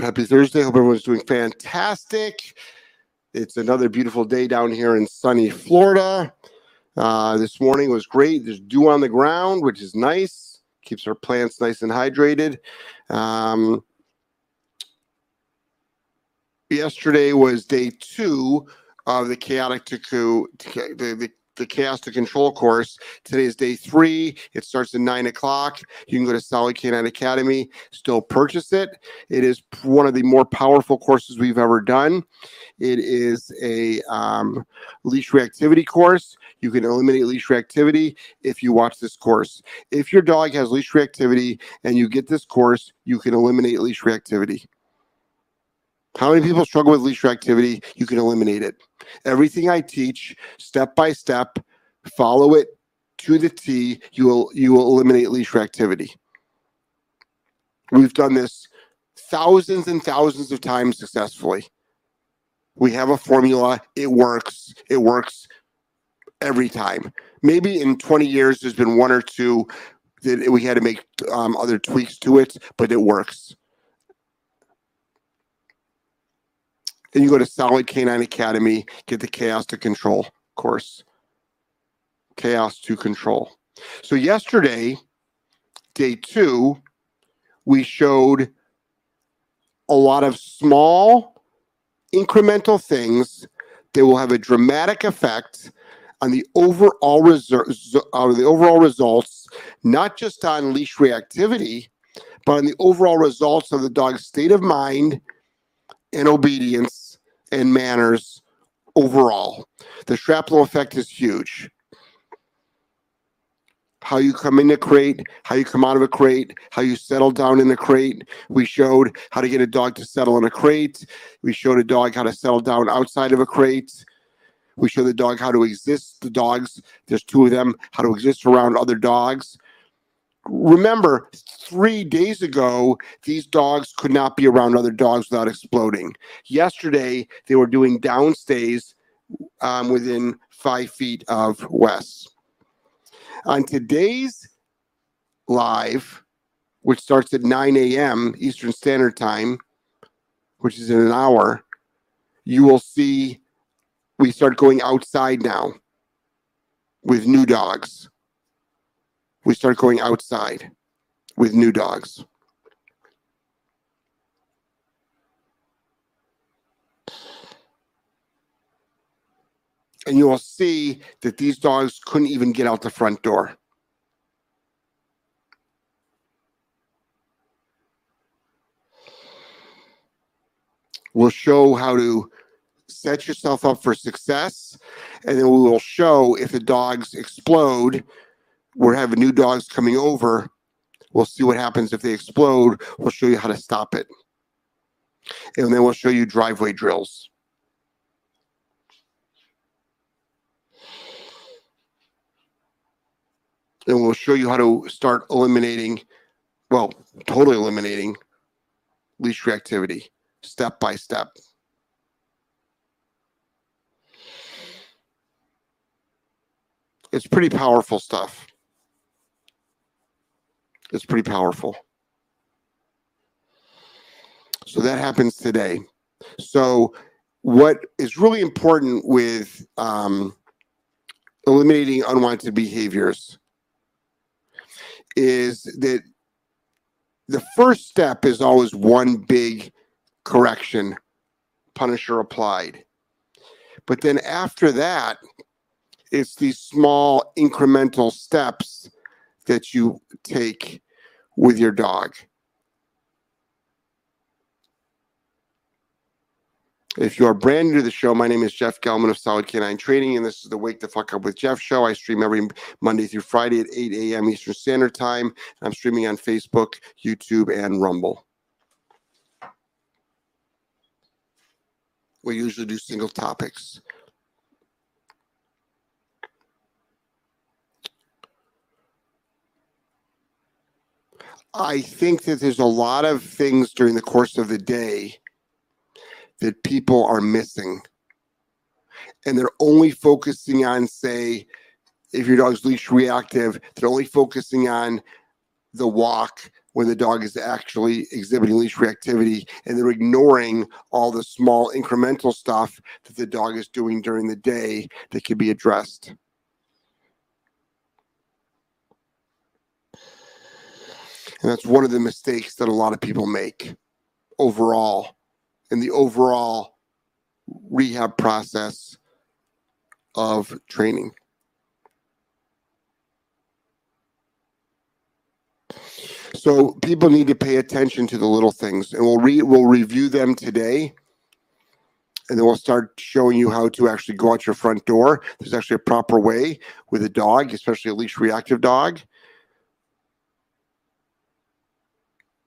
Happy Thursday. Hope everyone's doing fantastic. It's another beautiful day down here in sunny Florida. Uh, this morning was great. There's dew on the ground, which is nice. Keeps our plants nice and hydrated. Um, yesterday was day two of the chaotic to the, the the Chaos to Control course. Today is day three. It starts at nine o'clock. You can go to Solid K9 Academy, still purchase it. It is one of the more powerful courses we've ever done. It is a um, leash reactivity course. You can eliminate leash reactivity if you watch this course. If your dog has leash reactivity and you get this course, you can eliminate leash reactivity. How many people struggle with leash reactivity? You can eliminate it. Everything I teach, step by step, follow it to the T. You will you will eliminate leash reactivity. We've done this thousands and thousands of times successfully. We have a formula. It works. It works every time. Maybe in 20 years, there's been one or two that we had to make um, other tweaks to it, but it works. Then you go to Solid K9 Academy, get the Chaos to Control course. Chaos to Control. So, yesterday, day two, we showed a lot of small incremental things that will have a dramatic effect on the overall uh, the overall results, not just on leash reactivity, but on the overall results of the dog's state of mind and obedience and manners overall. The shrapnel effect is huge. How you come in a crate, how you come out of a crate, how you settle down in the crate. We showed how to get a dog to settle in a crate. We showed a dog how to settle down outside of a crate. We show the dog how to exist, the dogs, there's two of them, how to exist around other dogs remember three days ago these dogs could not be around other dogs without exploding. Yesterday they were doing downstays um, within five feet of wes. On today's live which starts at 9 a.m eastern standard time which is in an hour you will see we start going outside now with new dogs we start going outside with new dogs. And you will see that these dogs couldn't even get out the front door. We'll show how to set yourself up for success, and then we will show if the dogs explode we're having new dogs coming over. We'll see what happens if they explode. We'll show you how to stop it. And then we'll show you driveway drills. And we'll show you how to start eliminating, well, totally eliminating leash reactivity step by step. It's pretty powerful stuff. It's pretty powerful. So that happens today. So, what is really important with um, eliminating unwanted behaviors is that the first step is always one big correction, punisher applied. But then after that, it's these small incremental steps that you take with your dog. If you are brand new to the show, my name is Jeff Gellman of Solid K9 Training, and this is the Wake the Fuck Up with Jeff show. I stream every Monday through Friday at 8 a.m. Eastern Standard Time. I'm streaming on Facebook, YouTube, and Rumble. We usually do single topics. I think that there's a lot of things during the course of the day that people are missing. And they're only focusing on, say, if your dog's leash reactive, they're only focusing on the walk when the dog is actually exhibiting leash reactivity and they're ignoring all the small incremental stuff that the dog is doing during the day that can be addressed. And that's one of the mistakes that a lot of people make overall in the overall rehab process of training. So people need to pay attention to the little things, and we'll re- we'll review them today, and then we'll start showing you how to actually go out your front door. There's actually a proper way with a dog, especially a leash reactive dog.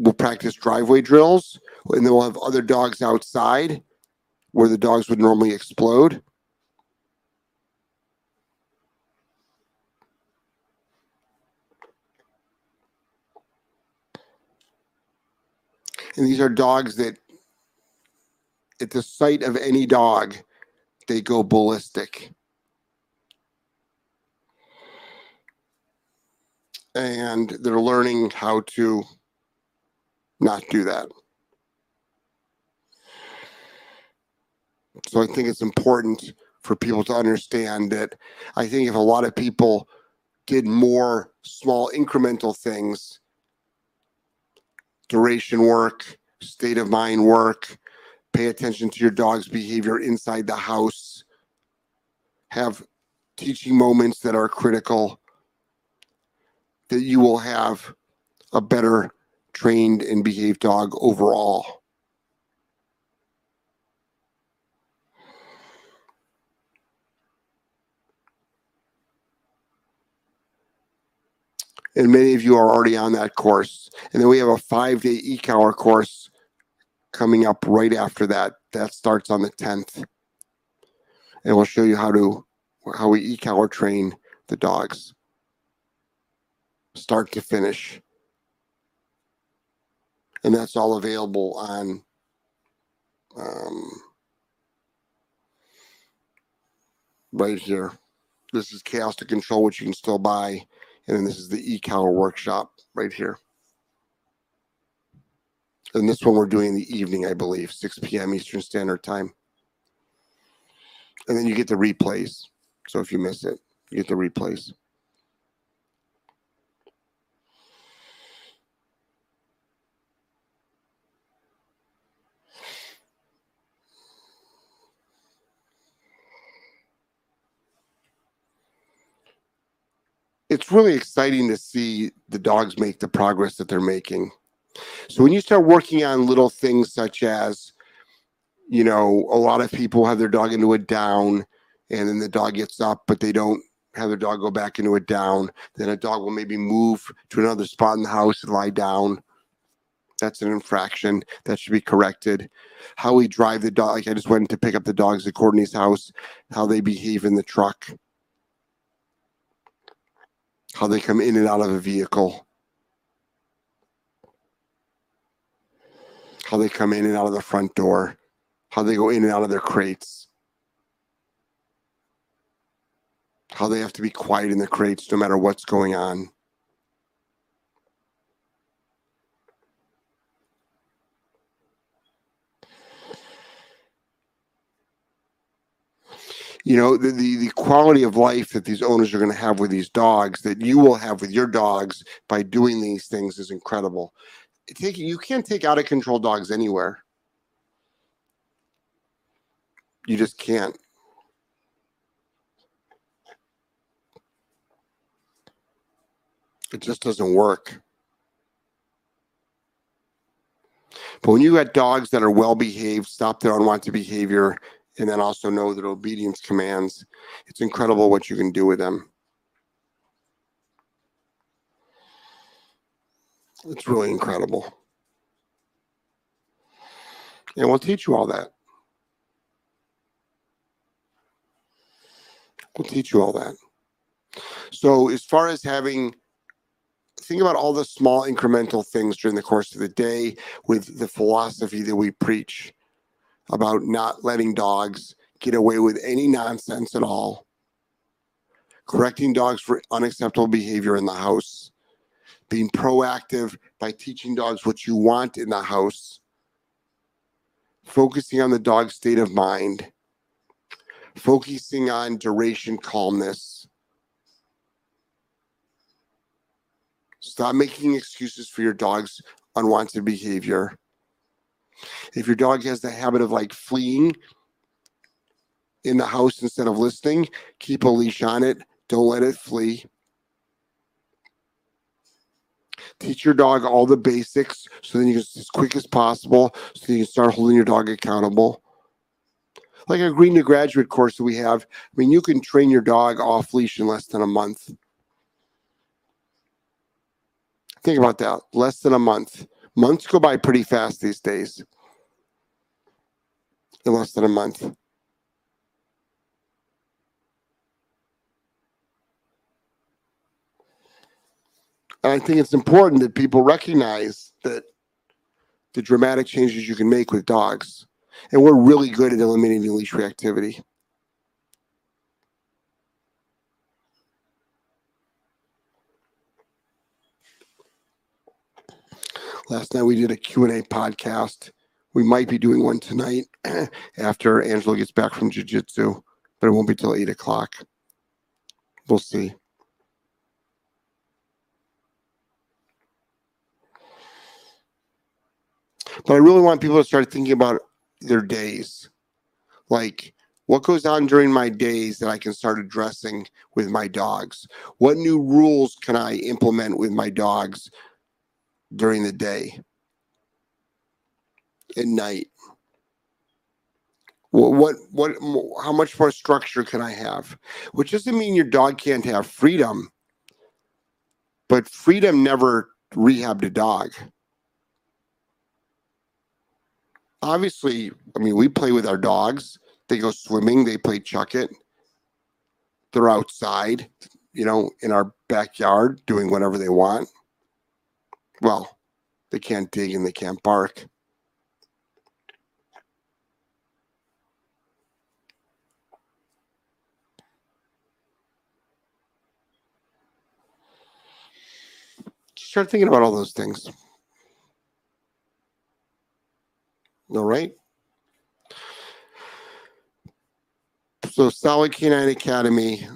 We'll practice driveway drills, and then we'll have other dogs outside where the dogs would normally explode. And these are dogs that, at the sight of any dog, they go ballistic. And they're learning how to not do that. So I think it's important for people to understand that I think if a lot of people did more small incremental things, duration work, state of mind work, pay attention to your dog's behavior inside the house, have teaching moments that are critical, that you will have a better trained and behaved dog overall. and many of you are already on that course. And then we have a five day e-collar course coming up right after that. That starts on the 10th. And we'll show you how to how we e-collar train the dogs. Start to finish. And that's all available on um, right here. This is Chaos to Control, which you can still buy and then this is the e-collar workshop right here. And this one we're doing in the evening, I believe, 6 p.m. Eastern Standard Time. And then you get the replays. So if you miss it, you get the replays. It's really exciting to see the dogs make the progress that they're making. So when you start working on little things such as, you know, a lot of people have their dog into a down and then the dog gets up, but they don't have their dog go back into a down. Then a dog will maybe move to another spot in the house and lie down. That's an infraction that should be corrected. How we drive the dog, like I just went to pick up the dogs at Courtney's house, how they behave in the truck how they come in and out of a vehicle, how they come in and out of the front door, how they go in and out of their crates, how they have to be quiet in the crates no matter what's going on. You know the, the, the quality of life that these owners are going to have with these dogs that you will have with your dogs by doing these things is incredible. Take you can't take out of control dogs anywhere. You just can't. It just doesn't work. But when you got dogs that are well behaved stop their unwanted behavior and then also know that obedience commands. It's incredible what you can do with them. It's really incredible. And we'll teach you all that. We'll teach you all that. So, as far as having, think about all the small incremental things during the course of the day with the philosophy that we preach about not letting dogs get away with any nonsense at all, correcting dogs for unacceptable behavior in the house, being proactive by teaching dogs what you want in the house, focusing on the dog's state of mind, focusing on duration calmness. Stop making excuses for your dog's unwanted behavior. If your dog has the habit of like fleeing in the house instead of listening, keep a leash on it. Don't let it flee. Teach your dog all the basics so then you can, as quick as possible, so you can start holding your dog accountable. Like a green to graduate course that we have, I mean, you can train your dog off leash in less than a month. Think about that. Less than a month. Months go by pretty fast these days. In less than a month. And I think it's important that people recognize that the dramatic changes you can make with dogs. And we're really good at eliminating leash reactivity. Last night we did a Q&A podcast. We might be doing one tonight after Angelo gets back from jiu-jitsu, but it won't be till 8 o'clock. We'll see. But I really want people to start thinking about their days. Like, what goes on during my days that I can start addressing with my dogs? What new rules can I implement with my dogs during the day, at night? What, what, what, how much more structure can I have? Which doesn't mean your dog can't have freedom, but freedom never rehabbed a dog obviously, I mean, we play with our dogs. They go swimming, they play chuck it. They're outside, you know, in our backyard doing whatever they want. Well, they can't dig and they can't bark. Start thinking about all those things. All right. So Solid K9 Academy,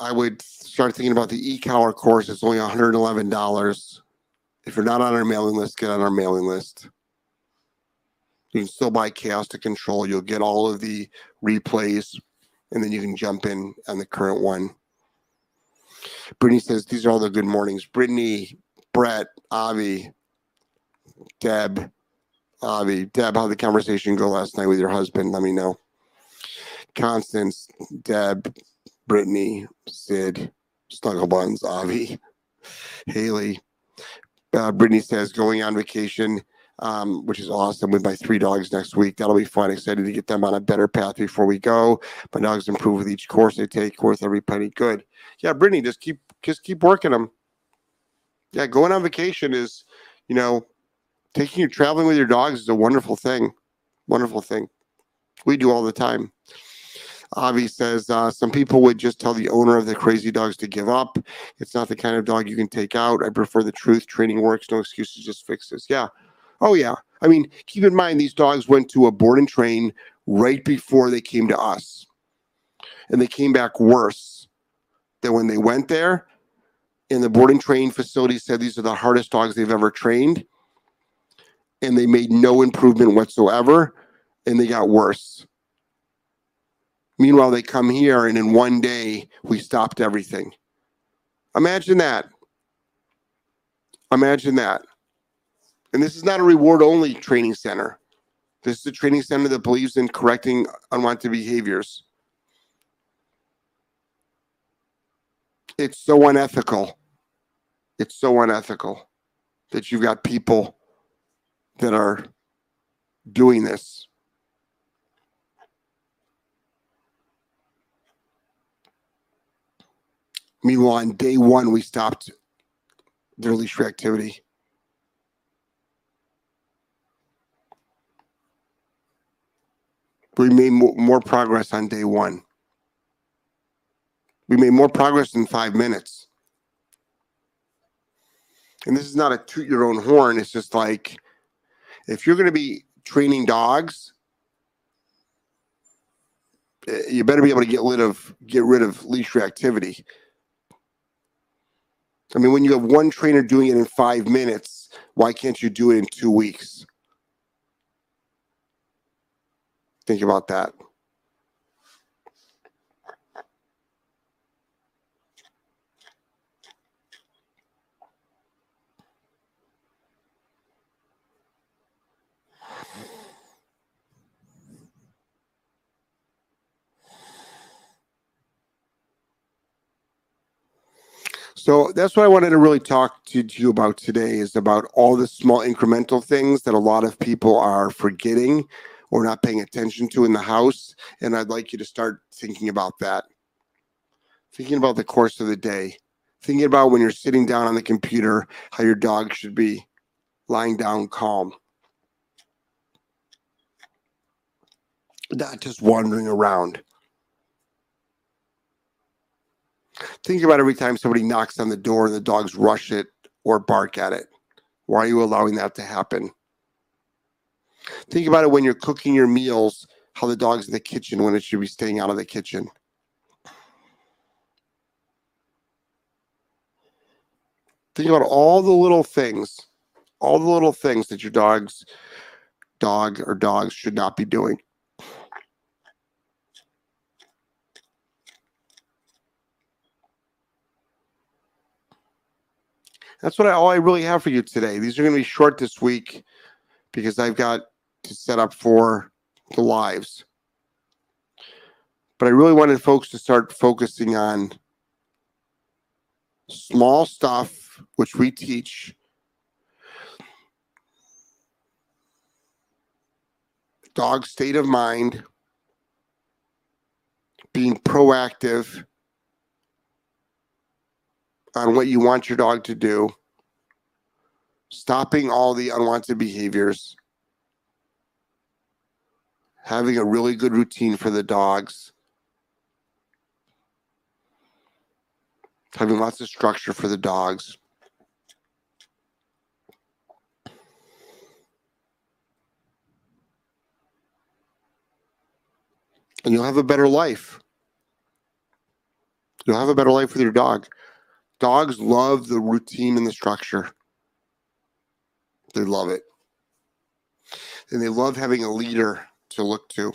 I would start thinking about the e-collar course. It's only $111. If you're not on our mailing list, get on our mailing list. You can still buy Chaos to Control. You'll get all of the replays, and then you can jump in on the current one. Brittany says, These are all the good mornings. Brittany, Brett, Avi, Deb, Avi, Deb, how the conversation go last night with your husband? Let me know. Constance, Deb, Brittany, Sid, Buns, Avi, Haley. Uh, Brittany says going on vacation, um, which is awesome with my three dogs next week. That'll be fun. Excited to get them on a better path before we go. My dogs improve with each course they take, worth every penny. Good. Yeah, Brittany, just keep just keep working them. Yeah, going on vacation is, you know, taking your traveling with your dogs is a wonderful thing. Wonderful thing. We do all the time. Avi says uh, some people would just tell the owner of the crazy dogs to give up. It's not the kind of dog you can take out. I prefer the truth. Training works. No excuses. Just fixes. Yeah. Oh yeah. I mean, keep in mind these dogs went to a board and train right before they came to us, and they came back worse than when they went there. And the board and train facility said these are the hardest dogs they've ever trained and they made no improvement whatsoever and they got worse. Meanwhile, they come here and in one day we stopped everything. Imagine that. Imagine that. And this is not a reward only training center. This is a training center that believes in correcting unwanted behaviors. It's so unethical. It's so unethical that you've got people that are doing this. Meanwhile, on day one, we stopped their leash reactivity. We made more progress on day one. We made more progress in five minutes. and this is not a toot your own horn. It's just like if you're going to be training dogs, eh, you better be able to get rid of get rid of leash reactivity. I mean, when you have one trainer doing it in five minutes, why can't you do it in two weeks? Think about that. So that's what I wanted to really talk to, you about today is about all the small incremental things that a lot of people are forgetting or not paying attention to in the house. And I'd like you to start thinking about that. Thinking about the course of the day. Thinking about when you're sitting down on the computer, how your dog should be lying down calm. Not just wandering around. Think about every time somebody knocks on the door and the dogs rush it or bark at it. Why are you allowing that to happen? Think about it when you're cooking your meals, how the dog's in the kitchen when it should be staying out of the kitchen. Think about all the little things, all the little things that your dog's dog or dogs should not be doing. That's what I, all I really have for you today. These are going to be short this week because I've got to set up for the lives. But I really wanted folks to start focusing on small stuff, which we teach. Dog state of mind, being proactive on what you want your dog to do, stopping all the unwanted behaviors, having a really good routine for the dogs, having lots of structure for the dogs. And you'll have a better life. You'll have a better life with your dog. Dogs love the routine and the structure. They love it. And they love having a leader to look to.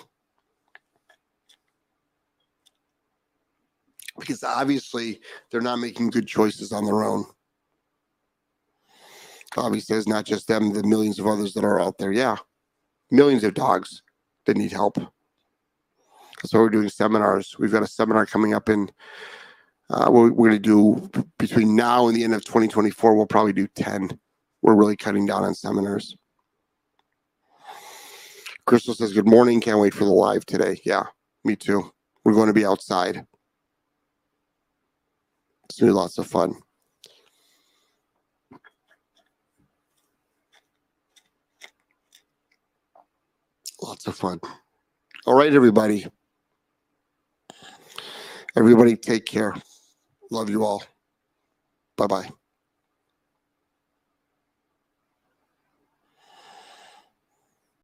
Because obviously they're not making good choices on their own. Obviously, it's not just them, the millions of others that are out there. Yeah, millions of dogs that need help. That's why we're doing seminars. We've got a seminar coming up in uh, we're, we're going to do between now and the end of 2024. We'll probably do 10. We're really cutting down on seminars. Crystal says, Good morning. Can't wait for the live today. Yeah, me too. We're going to be outside. It's going to be lots of fun. Lots of fun. All right, everybody. Everybody, take care. Love you all. Bye bye.